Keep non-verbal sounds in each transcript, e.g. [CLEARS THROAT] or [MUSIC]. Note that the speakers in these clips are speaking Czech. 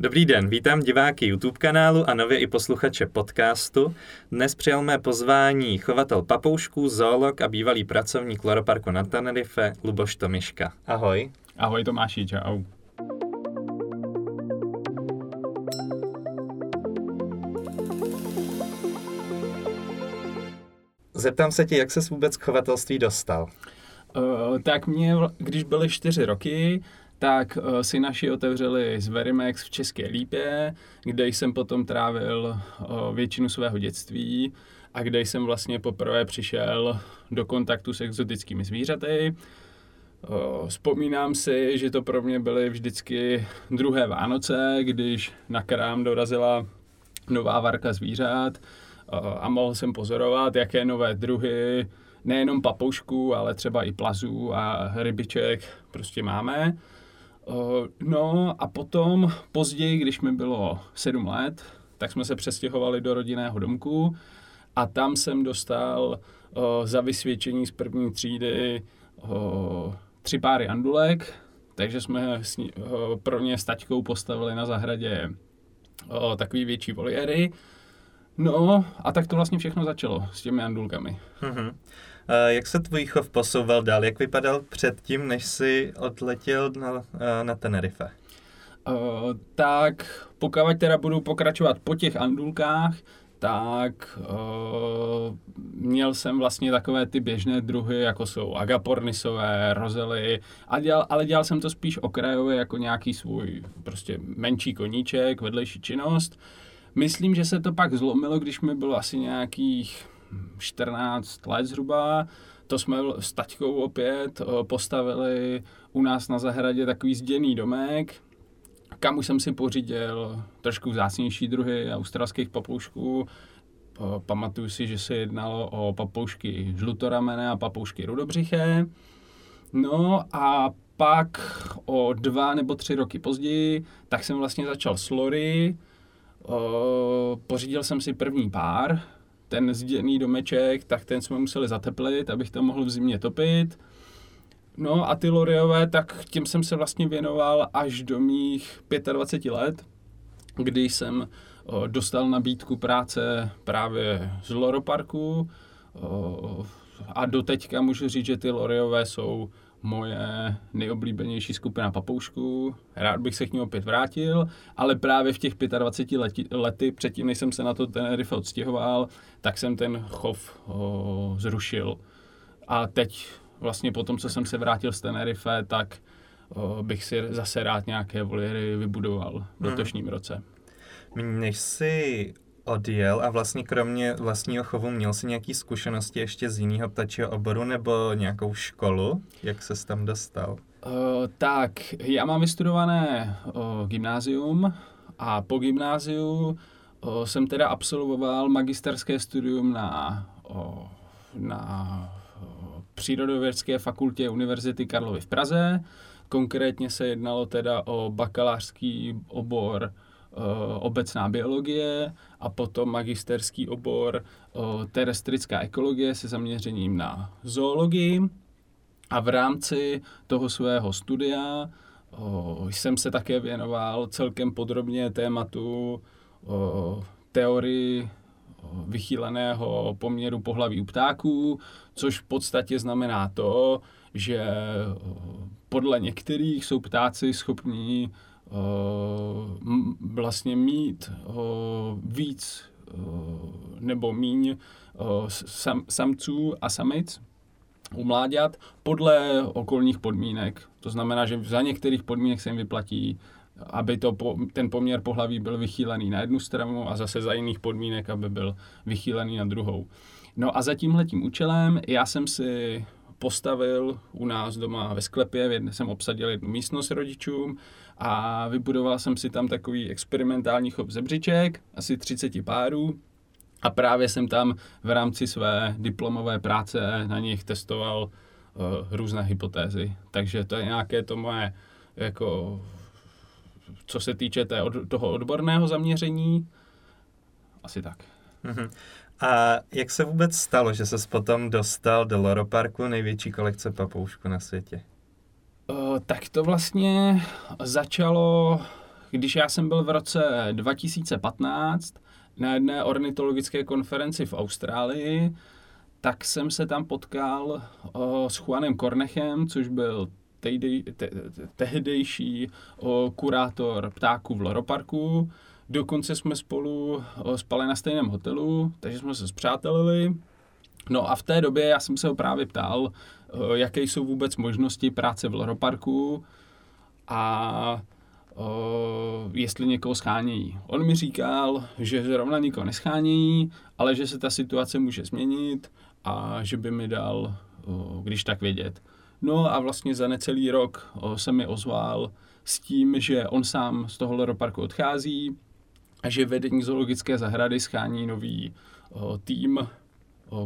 Dobrý den, vítám diváky YouTube kanálu a nově i posluchače podcastu. Dnes přijal mé pozvání chovatel papoušků, zoolog a bývalý pracovník Loroparku na Tenerife, Luboš Tomiška. Ahoj. Ahoj Tomáši, čau. Zeptám se tě, jak se vůbec k chovatelství dostal? Uh, tak mě, když byly čtyři roky, tak uh, si naši otevřeli z Verimex v České Lípě, kde jsem potom trávil uh, většinu svého dětství a kde jsem vlastně poprvé přišel do kontaktu s exotickými zvířaty. Uh, vzpomínám si, že to pro mě byly vždycky druhé Vánoce, když na krám dorazila nová varka zvířat a mohl jsem pozorovat, jaké nové druhy, nejenom papoušků, ale třeba i plazů a rybiček prostě máme. No a potom později, když mi bylo sedm let, tak jsme se přestěhovali do rodinného domku a tam jsem dostal za vysvědčení z první třídy tři páry andulek, takže jsme pro ně s taťkou postavili na zahradě takový větší voliéry No a tak to vlastně všechno začalo s těmi andulkami. Mm-hmm. Jak se tvůj chov posouval dál? Jak vypadal předtím, než jsi odletěl na, na Tenerife? Uh, tak pokud teda budu pokračovat po těch andulkách, tak uh, měl jsem vlastně takové ty běžné druhy, jako jsou agapornisové, rozely, a dělal, ale dělal jsem to spíš okrajově jako nějaký svůj prostě menší koníček, vedlejší činnost. Myslím, že se to pak zlomilo, když mi bylo asi nějakých 14 let zhruba. To jsme s taťkou opět eh, postavili u nás na zahradě takový zděný domek, kam už jsem si pořídil trošku vzácnější druhy australských papoušků. Eh, pamatuju si, že se jednalo o papoušky žlutoramené a papoušky rudobřiché. No a pak o dva nebo tři roky později, tak jsem vlastně začal s lory, pořídil jsem si první pár, ten zděný domeček, tak ten jsme museli zateplit, abych to mohl v zimě topit. No a ty loriové, tak tím jsem se vlastně věnoval až do mých 25 let, kdy jsem dostal nabídku práce právě z Loroparku a doteďka můžu říct, že ty loriové jsou moje nejoblíbenější skupina papoušků. Rád bych se k ní opět vrátil, ale právě v těch 25 leti, lety, předtím, než jsem se na to Tenerife odstěhoval, tak jsem ten chov o, zrušil. A teď vlastně po tom, co jsem se vrátil z Tenerife, tak o, bych si zase rád nějaké voliéry vybudoval v hmm. letošním hmm. roce. Než si odjel a vlastně kromě vlastního chovu měl si nějaké zkušenosti ještě z jiného ptačího oboru nebo nějakou školu? Jak se tam dostal? Uh, tak, já mám vystudované uh, gymnázium a po gymnáziu uh, jsem teda absolvoval magisterské studium na, uh, na uh, Přírodovědské fakultě Univerzity Karlovy v Praze. Konkrétně se jednalo teda o bakalářský obor Eh, obecná biologie a potom magisterský obor eh, terestrická ekologie se zaměřením na zoologii. A v rámci toho svého studia eh, jsem se také věnoval celkem podrobně tématu teorii vychýleného poměru pohlaví u ptáků, což v podstatě znamená to, že podle některých jsou ptáci schopní Eh, vlastně mít eh, víc eh, nebo míň sam, samců a samic u podle okolních podmínek. To znamená, že za některých podmínek se jim vyplatí, aby to, ten poměr pohlaví byl vychýlený na jednu stranu a zase za jiných podmínek, aby byl vychýlený na druhou. No a za tímhletím účelem já jsem si postavil u nás doma ve sklepě, jsem obsadil jednu místnost rodičům a vybudoval jsem si tam takový experimentální chov zebřiček, asi 30 párů a právě jsem tam v rámci své diplomové práce na nich testoval uh, různé hypotézy. Takže to je nějaké to moje, jako, co se týče té, od, toho odborného zaměření, asi tak. Mm-hmm. A jak se vůbec stalo, že se potom dostal do Loro Parku, největší kolekce papoušku na světě? Uh, tak to vlastně začalo, když já jsem byl v roce 2015 na jedné ornitologické konferenci v Austrálii, tak jsem se tam potkal o, s Juanem Kornechem, což byl tehdej, te, tehdejší o, kurátor ptáků v Loroparku. Dokonce jsme spolu spali na stejném hotelu, takže jsme se zpřátelili. No a v té době já jsem se ho právě ptal, o, jaké jsou vůbec možnosti práce v Loroparku a o, jestli někoho schánějí. On mi říkal, že zrovna nikoho neschánějí, ale že se ta situace může změnit a že by mi dal, o, když tak vědět. No a vlastně za necelý rok se mi ozval s tím, že on sám z toho Loroparku odchází a že vedení zoologické zahrady schání nový tým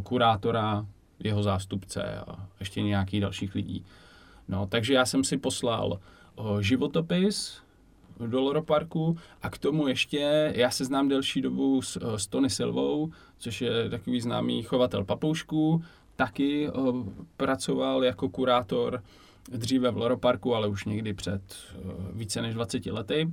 kurátora, jeho zástupce a ještě nějakých dalších lidí. No, takže já jsem si poslal životopis do Loroparku a k tomu ještě, já se znám delší dobu s, s Tony Silvou, což je takový známý chovatel papoušků, taky o, pracoval jako kurátor dříve v Loroparku, ale už někdy před o, více než 20 lety.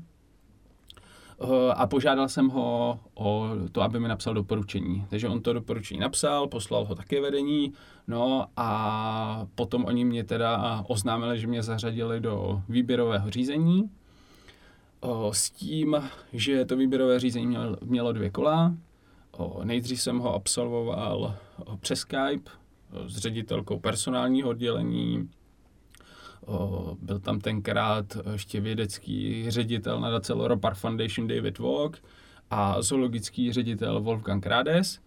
O, a požádal jsem ho o to, aby mi napsal doporučení. Takže on to doporučení napsal, poslal ho také vedení, no a potom oni mě teda oznámili, že mě zařadili do výběrového řízení, o, s tím, že to výběrové řízení mělo, mělo dvě kola. O, nejdřív jsem ho absolvoval o, přes Skype o, s ředitelkou personálního oddělení. Byl tam tenkrát ještě vědecký ředitel nadace Loropar Foundation David Walk a zoologický ředitel Wolfgang Krades.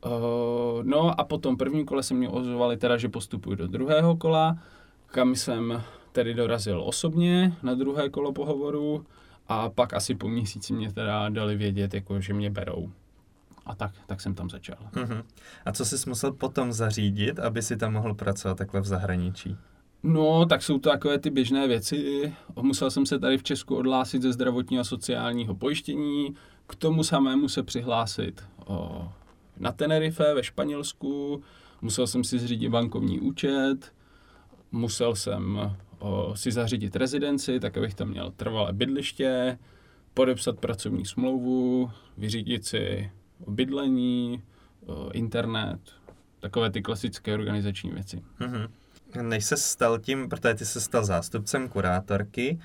O, no a potom prvním kole se mě ozvali teda, že postupuji do druhého kola, kam jsem tedy dorazil osobně na druhé kolo pohovoru a pak asi po měsíci mě teda dali vědět, jako, že mě berou. A tak, tak jsem tam začal. Uh-huh. A co jsi musel potom zařídit, aby si tam mohl pracovat takhle v zahraničí? No, tak jsou to takové ty běžné věci. Musel jsem se tady v Česku odhlásit ze zdravotního a sociálního pojištění, k tomu samému se přihlásit o, na Tenerife ve Španělsku, musel jsem si zřídit bankovní účet, musel jsem o, si zařídit rezidenci, tak abych tam měl trvalé bydliště, podepsat pracovní smlouvu, vyřídit si bydlení, o, internet, takové ty klasické organizační věci. Mm-hmm. Než se stal tím, protože ty se stal zástupcem kurátorky,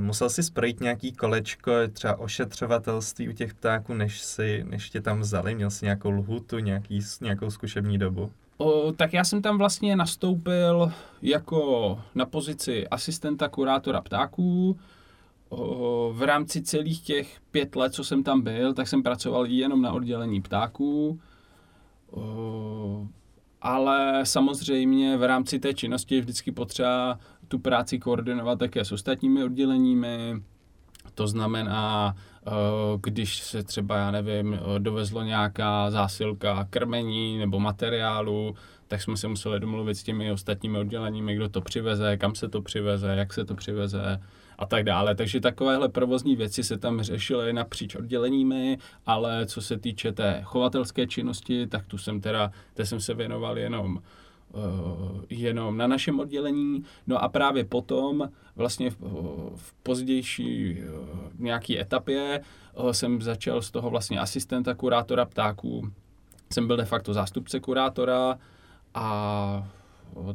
musel si projít nějaký kolečko, třeba ošetřovatelství u těch ptáků, než, si, než tě tam vzali? Měl jsi nějakou lhutu, nějaký, nějakou zkušební dobu? O, tak já jsem tam vlastně nastoupil jako na pozici asistenta kurátora ptáků. O, v rámci celých těch pět let, co jsem tam byl, tak jsem pracoval jenom na oddělení ptáků. Ale samozřejmě v rámci té činnosti je vždycky potřeba tu práci koordinovat také s ostatními odděleními. To znamená, eh, když se třeba, já nevím, dovezlo nějaká zásilka krmení nebo materiálu, tak jsme se museli domluvit s těmi ostatními odděleními, kdo to přiveze, kam se to přiveze, jak se to přiveze a tak dále. Takže takovéhle provozní věci se tam řešily napříč odděleními, ale co se týče té chovatelské činnosti, tak tu jsem teda, té jsem se věnoval jenom uh, jenom na našem oddělení. No a právě potom, vlastně v, v pozdější uh, nějaké etapě, uh, jsem začal z toho vlastně asistenta kurátora ptáků. Jsem byl de facto zástupce kurátora a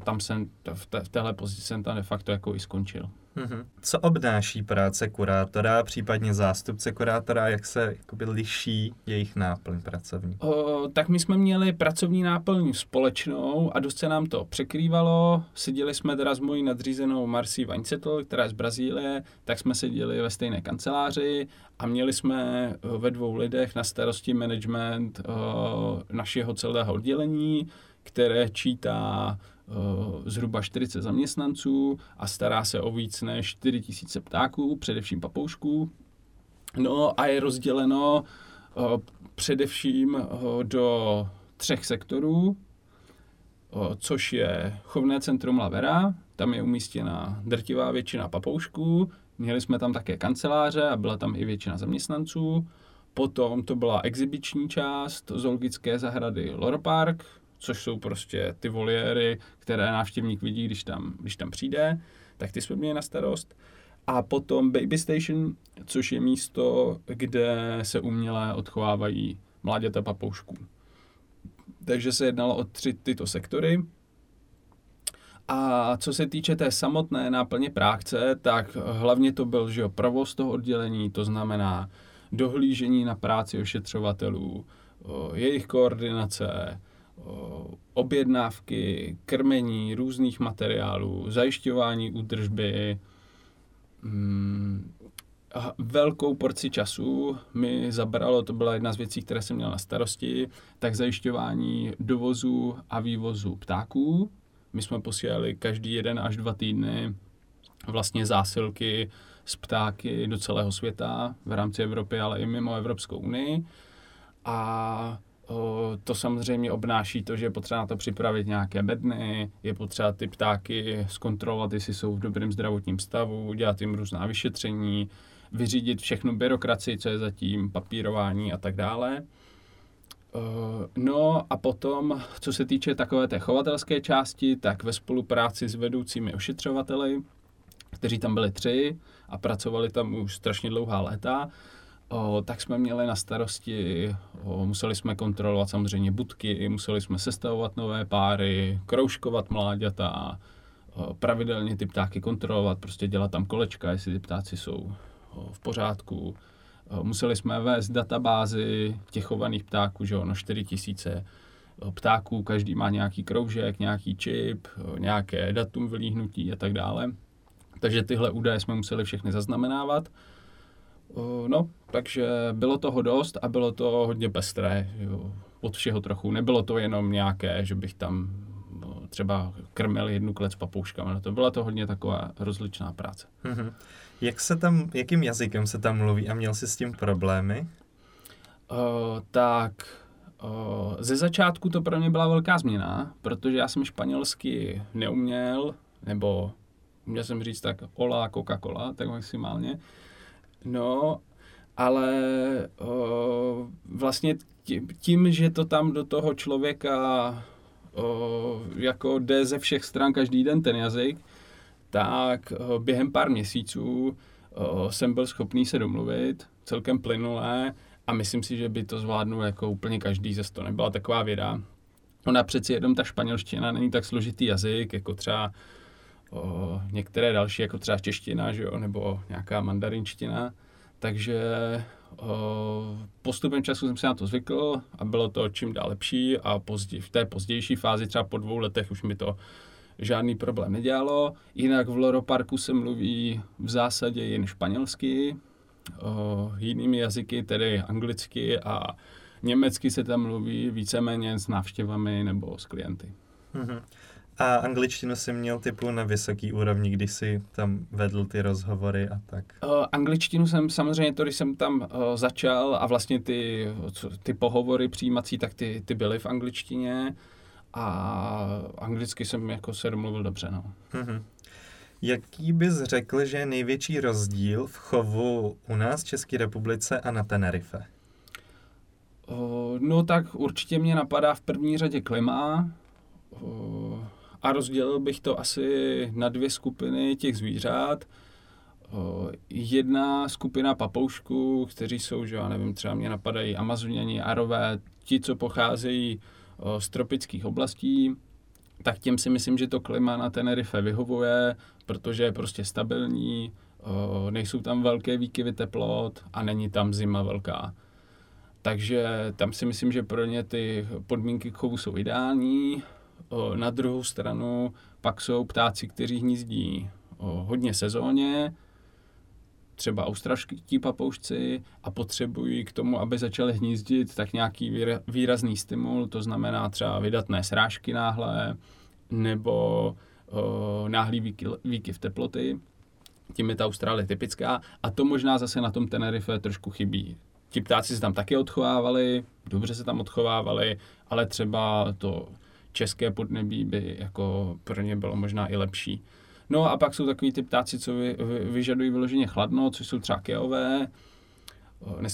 tam jsem, v, té, v téhle pozici jsem tam de facto jako i skončil. Mm-hmm. Co obnáší práce kurátora, případně zástupce kurátora, jak se jakoby liší jejich náplň pracovní? O, tak my jsme měli pracovní náplň společnou a dost se nám to překrývalo. Seděli jsme teda s mojí nadřízenou Marcí Vaňcetl, která je z Brazílie, tak jsme seděli ve stejné kanceláři a měli jsme ve dvou lidech na starosti management o, našeho celého oddělení, které čítá zhruba 40 zaměstnanců a stará se o víc než 4 tisíce ptáků, především papoušků. No a je rozděleno eh, především eh, do třech sektorů, což je chovné centrum Lavera, tam je umístěna drtivá většina papoušků, měli jsme tam také kanceláře a byla tam i většina zaměstnanců. Potom to byla exibiční část zoologické zahrady Loro Park, což jsou prostě ty voliéry, které návštěvník vidí, když tam, když tam přijde, tak ty jsme měli na starost. A potom Baby Station, což je místo, kde se uměle odchovávají mláďata papoušků. Takže se jednalo o tři tyto sektory. A co se týče té samotné náplně práce, tak hlavně to byl že jo, provoz toho oddělení, to znamená dohlížení na práci ošetřovatelů, jejich koordinace, objednávky, krmení různých materiálů, zajišťování údržby, mm, velkou porci času mi zabralo, to byla jedna z věcí, které jsem měl na starosti, tak zajišťování dovozu a vývozu ptáků. My jsme posílali každý jeden až dva týdny vlastně zásilky z ptáky do celého světa, v rámci Evropy, ale i mimo Evropskou unii. A to samozřejmě obnáší to, že je potřeba na to připravit nějaké bedny, je potřeba ty ptáky zkontrolovat, jestli jsou v dobrém zdravotním stavu, dělat jim různá vyšetření, vyřídit všechnu byrokracii, co je zatím, papírování a tak dále. No a potom, co se týče takové té chovatelské části, tak ve spolupráci s vedoucími ošetřovateli, kteří tam byli tři a pracovali tam už strašně dlouhá léta, o, tak jsme měli na starosti, o, museli jsme kontrolovat samozřejmě budky, museli jsme sestavovat nové páry, kroužkovat mláďata, o, pravidelně ty ptáky kontrolovat, prostě dělat tam kolečka, jestli ty ptáci jsou o, v pořádku. O, museli jsme vést databázy těch chovaných ptáků, že ono 4 tisíce ptáků, každý má nějaký kroužek, nějaký čip, nějaké datum vylíhnutí a tak dále. Takže tyhle údaje jsme museli všechny zaznamenávat. No, takže bylo toho dost a bylo to hodně pestré, jo, od všeho trochu. Nebylo to jenom nějaké, že bych tam no, třeba krmil jednu klec papouškami. No, to byla to hodně taková rozličná práce. Mm-hmm. Jak se tam, jakým jazykem se tam mluví a měl jsi s tím problémy? Uh, tak uh, ze začátku to pro mě byla velká změna, protože já jsem španělsky neuměl, nebo měl jsem říct tak ola Coca-Cola, tak maximálně. No, ale o, vlastně tím, že to tam do toho člověka o, jako jde ze všech stran každý den ten jazyk, tak o, během pár měsíců o, jsem byl schopný se domluvit celkem plynulé a myslím si, že by to zvládnul jako úplně každý ze to nebyla taková věda. Ona přeci jenom ta španělština není tak složitý jazyk, jako třeba o, některé další, jako třeba čeština, že jo, nebo nějaká mandarinština. Takže o, postupem času jsem se na to zvykl a bylo to čím dál lepší a později, v té pozdější fázi, třeba po dvou letech, už mi to žádný problém nedělalo. Jinak v Loro Parku se mluví v zásadě jen španělsky, o, jinými jazyky, tedy anglicky a německy se tam mluví víceméně s návštěvami nebo s klienty. Mm-hmm. A angličtinu jsi měl typu na vysoký úrovni, když jsi tam vedl ty rozhovory a tak? Uh, angličtinu jsem samozřejmě, to, když jsem tam uh, začal a vlastně ty, co, ty pohovory přijímací, tak ty, ty byly v angličtině a anglicky jsem jako se domluvil dobře, no. Uh-huh. Jaký bys řekl, že je největší rozdíl v chovu u nás v České republice a na Tenerife? Uh, no tak určitě mě napadá v první řadě klima, uh, a rozdělil bych to asi na dvě skupiny těch zvířat. Jedna skupina papoušků, kteří jsou, že já nevím, třeba mě napadají amazoniani, arové, ti, co pocházejí z tropických oblastí, tak těm si myslím, že to klima na Tenerife vyhovuje, protože je prostě stabilní, nejsou tam velké výkyvy teplot a není tam zima velká. Takže tam si myslím, že pro ně ty podmínky chovu jsou ideální. Na druhou stranu pak jsou ptáci, kteří hnízdí hodně sezóně, třeba australští papoušci a potřebují k tomu, aby začaly hnízdit, tak nějaký výrazný stimul, to znamená třeba vydatné srážky náhle, nebo o, náhlý výky, v teploty. Tím je ta Austrálie typická a to možná zase na tom Tenerife trošku chybí. Ti ptáci se tam taky odchovávali, dobře se tam odchovávali, ale třeba to české podnebí by jako pro ně bylo možná i lepší. No a pak jsou takový ty ptáci, co vy, vy, vyžadují vyloženě chladno, což jsou třeba keové,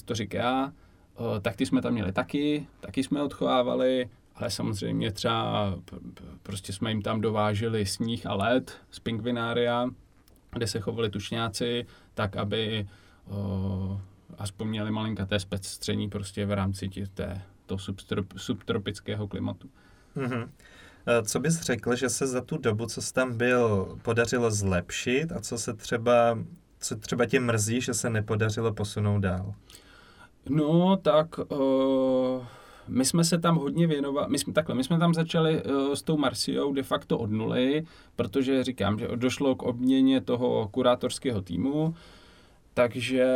to říká, tak ty jsme tam měli taky, taky jsme odchovávali, ale samozřejmě třeba prostě jsme jim tam dováželi sníh a led z pingvinária, kde se chovali tušňáci, tak aby uh, aspoň měli malinkaté zpestření prostě v rámci tě, té, toho substrop, subtropického klimatu. Mm-hmm. Co bys řekl, že se za tu dobu, co jsi tam byl, podařilo zlepšit a co se třeba, co třeba tě mrzí, že se nepodařilo posunout dál? No, tak uh, my jsme se tam hodně věnovali, my jsme takhle, my jsme tam začali uh, s tou Marsiou de facto od nuly, protože říkám, že došlo k obměně toho kurátorského týmu, takže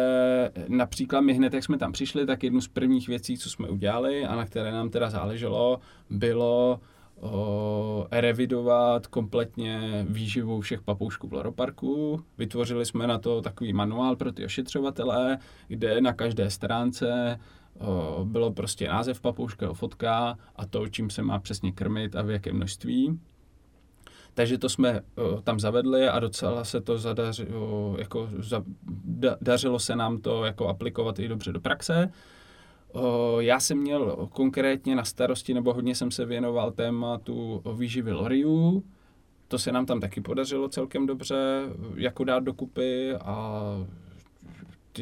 například my hned, jak jsme tam přišli, tak jednu z prvních věcí, co jsme udělali a na které nám teda záleželo, bylo o, revidovat kompletně výživu všech papoušků v Loroparku. Vytvořili jsme na to takový manuál pro ty ošetřovatele, kde na každé stránce o, bylo prostě název papouška, fotka a to, čím se má přesně krmit a v jakém množství. Takže to jsme o, tam zavedli a docela se to zadařilo, jako za, da, dařilo se nám to jako aplikovat i dobře do praxe. O, já jsem měl konkrétně na starosti, nebo hodně jsem se věnoval tématu výživy loriů. To se nám tam taky podařilo celkem dobře, jako dát dokupy a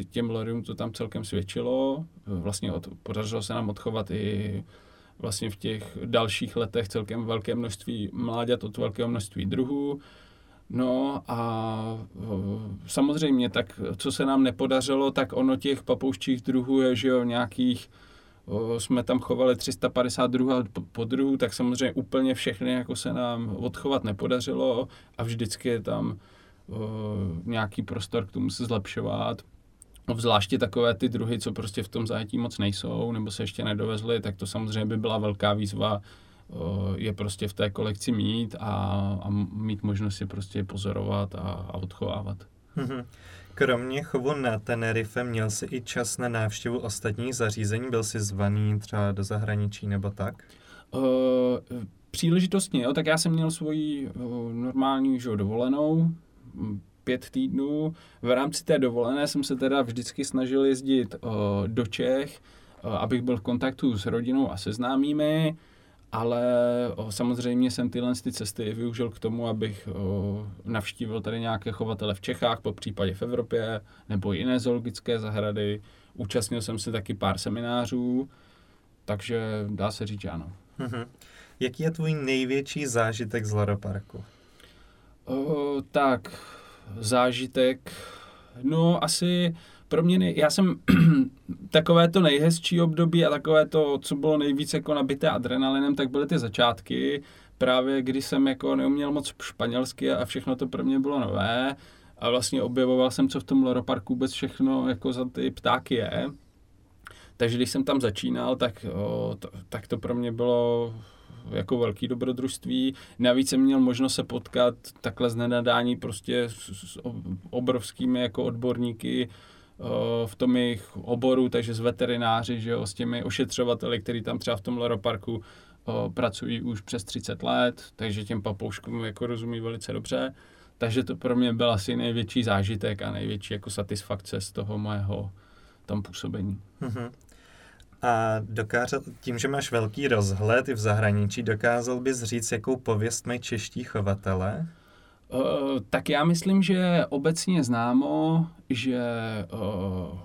těm loriům to tam celkem svědčilo. Vlastně od, podařilo se nám odchovat i vlastně v těch dalších letech celkem velké množství mláďat od velkého množství druhů. No a samozřejmě, tak co se nám nepodařilo, tak ono těch papouščích druhů je, že jo, nějakých, jsme tam chovali 350 druhů po druhů, tak samozřejmě úplně všechny jako se nám odchovat nepodařilo a vždycky je tam o, nějaký prostor k tomu se zlepšovat. Obzvláště takové ty druhy, co prostě v tom zajetí moc nejsou, nebo se ještě nedovezly, tak to samozřejmě by byla velká výzva je prostě v té kolekci mít a, a mít možnost je prostě pozorovat a, a odchovávat. Mhm. Kromě chovu na Tenerife měl jsi i čas na návštěvu ostatních zařízení? Byl jsi zvaný třeba do zahraničí nebo tak? Uh, příležitostně, jo. Tak já jsem měl svoji uh, normální že, dovolenou, pět týdnů. V rámci té dovolené jsem se teda vždycky snažil jezdit uh, do Čech, uh, abych byl v kontaktu s rodinou a se známými, ale uh, samozřejmě jsem tyhle ty cesty využil k tomu, abych navštívil tady nějaké chovatele v Čechách, po případě v Evropě, nebo jiné zoologické zahrady. Účastnil jsem se taky pár seminářů, takže dá se říct, že ano. Mm-hmm. Jaký je tvůj největší zážitek z Loro Parku? Uh, tak, zážitek, no asi pro mě, nej, já jsem [CLEARS THROAT] takové to nejhezčí období a takové to, co bylo nejvíc jako nabité adrenalinem, tak byly ty začátky, právě když jsem jako neuměl moc španělsky a všechno to pro mě bylo nové. A vlastně objevoval jsem, co v tom Loro Parku vůbec všechno jako za ty ptáky je. Takže když jsem tam začínal, tak, o, to, tak to pro mě bylo jako velký dobrodružství. Navíc jsem měl možnost se potkat takhle z nenadání prostě s, obrovskými jako odborníky v tom jejich oboru, takže s veterináři, že jo, s těmi ošetřovateli, kteří tam třeba v tom Leroparku pracují už přes 30 let, takže těm papouškům jako rozumí velice dobře. Takže to pro mě byl asi největší zážitek a největší jako satisfakce z toho mého tam působení. Mm-hmm. A dokázal, tím, že máš velký rozhled i v zahraničí, dokázal bys říct, jakou pověst mají čeští chovatele? Uh, tak já myslím, že obecně známo, že uh,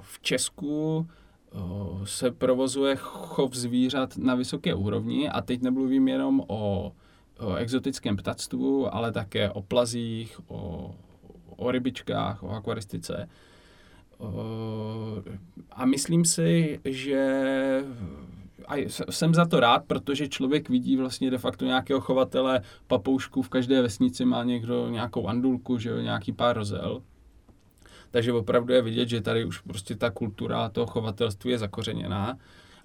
v Česku uh, se provozuje chov zvířat na vysoké úrovni a teď nemluvím jenom o, o exotickém ptactvu, ale také o plazích, o, o rybičkách, o akvaristice. Eh, a myslím si, že a jsem za to rád, protože člověk vidí vlastně de facto nějakého chovatele papoušku, v každé vesnici má někdo nějakou andulku, že jo, nějaký pár rozel. Takže opravdu je vidět, že tady už prostě ta kultura toho chovatelství je zakořeněná.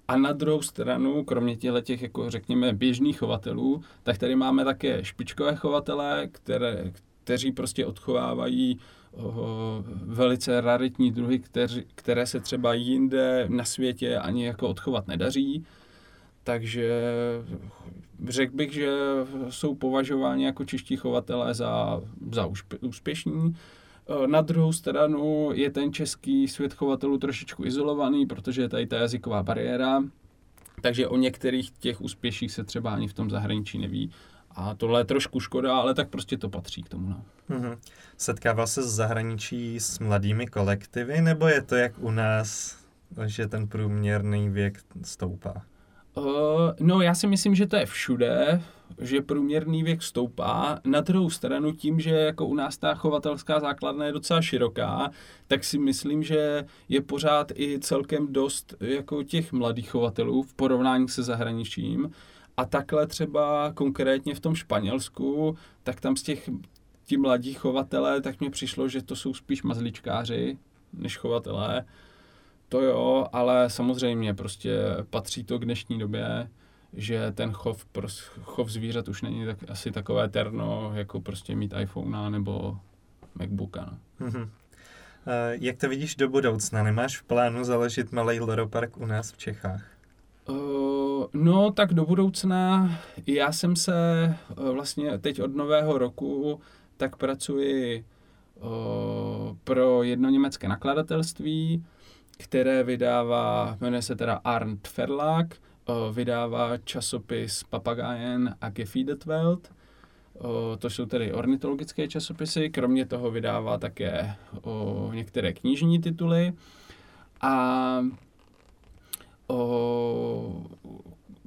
A na druhou stranu, kromě těchto těch, jako řekněme, běžných chovatelů, tak tady máme také špičkové chovatele, které, kteří prostě odchovávají velice raritní druhy, které se třeba jinde na světě ani jako odchovat nedaří. Takže řekl bych, že jsou považováni jako čeští chovatelé za, za úspěšní. Na druhou stranu je ten český svět chovatelů trošičku izolovaný, protože je tady ta jazyková bariéra, takže o některých těch úspěších se třeba ani v tom zahraničí neví A tohle je trošku škoda, ale tak prostě to patří k tomu. No. Mm-hmm. Setkával se z zahraničí s mladými kolektivy, nebo je to jak u nás, že ten průměrný věk stoupá? Uh, no, já si myslím, že to je všude, že průměrný věk stoupá. Na druhou stranu tím, že jako u nás ta chovatelská základna je docela široká, tak si myslím, že je pořád i celkem dost jako těch mladých chovatelů v porovnání se zahraničím. A takhle třeba konkrétně v tom Španělsku, tak tam z těch ti mladí chovatelé, tak mně přišlo, že to jsou spíš mazličkáři než chovatelé. To jo, ale samozřejmě prostě patří to k dnešní době, že ten chov, chov zvířat už není tak, asi takové terno, jako prostě mít iPhonea nebo MacBooka. No. Mm-hmm. Jak to vidíš do budoucna? Nemáš v plánu založit malý loropark u nás v Čechách? No, tak do budoucna já jsem se uh, vlastně teď od nového roku tak pracuji uh, pro jedno německé nakladatelství, které vydává, jmenuje se teda Arndt Verlag, uh, vydává časopis Papagajen a Gefiedet Welt. To jsou tedy ornitologické časopisy, kromě toho vydává také uh, některé knižní tituly. A uh,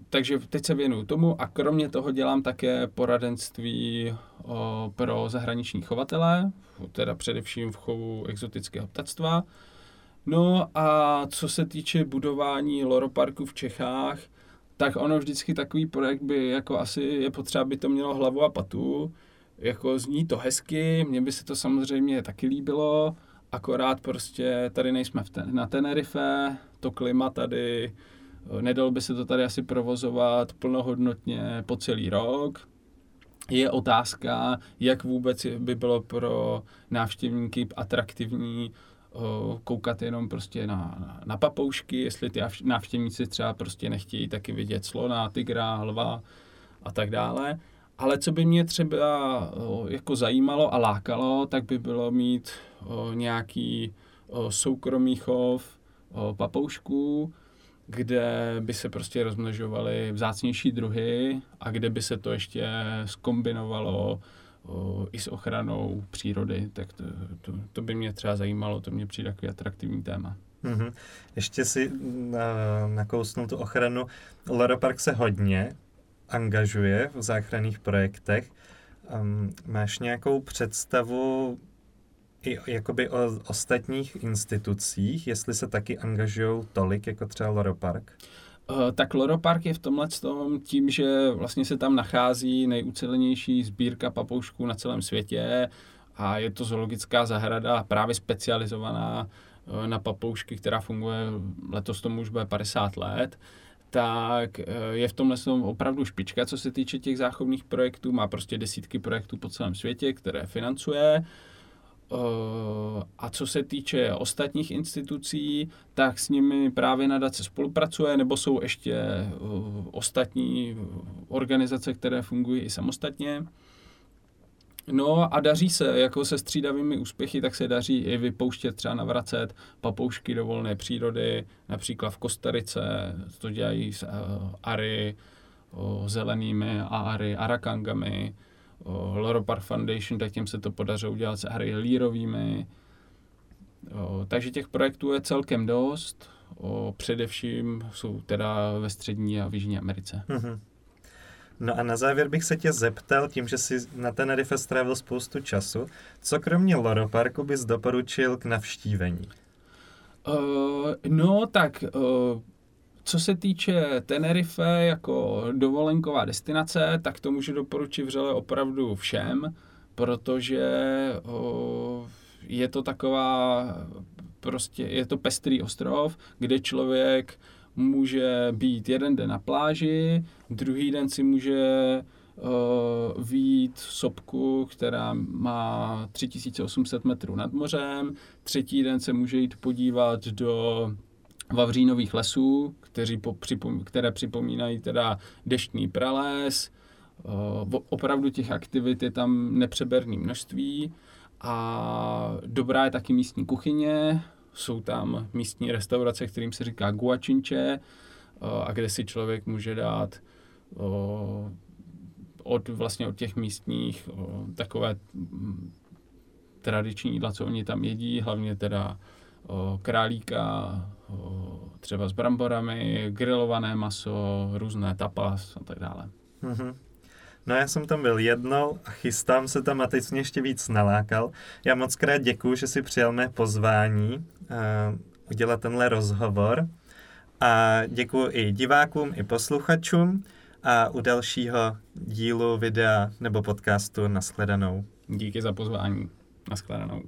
takže teď se věnuju tomu a kromě toho dělám také poradenství o, pro zahraniční chovatele, teda především v chovu exotického ptactva. No a co se týče budování loroparku v Čechách, tak ono vždycky takový projekt by jako asi je potřeba, by to mělo hlavu a patu. Jako zní to hezky, mně by se to samozřejmě taky líbilo, akorát prostě tady nejsme v ten, na Tenerife, to klima tady, nedalo by se to tady asi provozovat plnohodnotně po celý rok, je otázka, jak vůbec by bylo pro návštěvníky atraktivní koukat jenom prostě na, na papoušky, jestli ty návštěvníci třeba prostě nechtějí taky vidět slona, tygra, lva a tak dále. Ale co by mě třeba jako zajímalo a lákalo, tak by bylo mít nějaký soukromý chov papoušků, kde by se prostě rozmnožovaly vzácnější druhy a kde by se to ještě skombinovalo o, i s ochranou přírody, tak to, to, to by mě třeba zajímalo, to mě přijde takový atraktivní téma. Mm-hmm. Ještě si na, nakousnul tu ochranu. Loro Park se hodně angažuje v záchranných projektech. Um, máš nějakou představu, i jakoby o ostatních institucích, jestli se taky angažují tolik jako třeba Loro Park? Uh, tak Loro Park je v tomhle tom tím, že vlastně se tam nachází nejucelenější sbírka papoušků na celém světě a je to zoologická zahrada právě specializovaná uh, na papoušky, která funguje letos tomu už bude 50 let tak uh, je v tomhle opravdu špička, co se týče těch záchovných projektů. Má prostě desítky projektů po celém světě, které financuje. Eh, a co se týče ostatních institucí, tak s nimi právě nadace spolupracuje, nebo jsou ještě eh, ostatní organizace, které fungují i samostatně. No a daří se, jako se střídavými úspěchy, tak se daří i vypouštět třeba navracet papoušky do volné přírody, například v Kostarice, to dělají s uh, ary, uh, zelenými ary, arakangami, Loro Park Foundation, tak těm se to podařilo udělat s Harry Lírovými. Takže těch projektů je celkem dost. O, především jsou teda ve střední a v Jižní Americe. Mm-hmm. No a na závěr bych se tě zeptal, tím, že jsi na Tenerife strávil spoustu času, co kromě Loro Parku bys doporučil k navštívení? Uh, no tak uh, co se týče Tenerife jako dovolenková destinace, tak to můžu doporučit vřele opravdu všem, protože o, je to taková, prostě je to pestrý ostrov, kde člověk může být jeden den na pláži, druhý den si může výjít sopku, která má 3800 metrů nad mořem, třetí den se může jít podívat do Vavřínových lesů, kteří po, připom, které připomínají teda deštný prales. Uh, opravdu těch aktivit je tam nepřeberné množství a dobrá je taky místní kuchyně, jsou tam místní restaurace, kterým se říká guačinče uh, a kde si člověk může dát uh, od vlastně od těch místních takové mm, tradiční jídla, co oni tam jedí, hlavně teda králíka, třeba s bramborami, grilované maso, různé tapas a tak dále. Mm-hmm. No já jsem tam byl jednou a chystám se tam a teď mě ještě víc nalákal. Já moc krát děkuju, že si přijal mé pozvání uh, udělat tenhle rozhovor. A děkuji i divákům, i posluchačům a u dalšího dílu videa nebo podcastu nashledanou. Díky za pozvání. Nashledanou.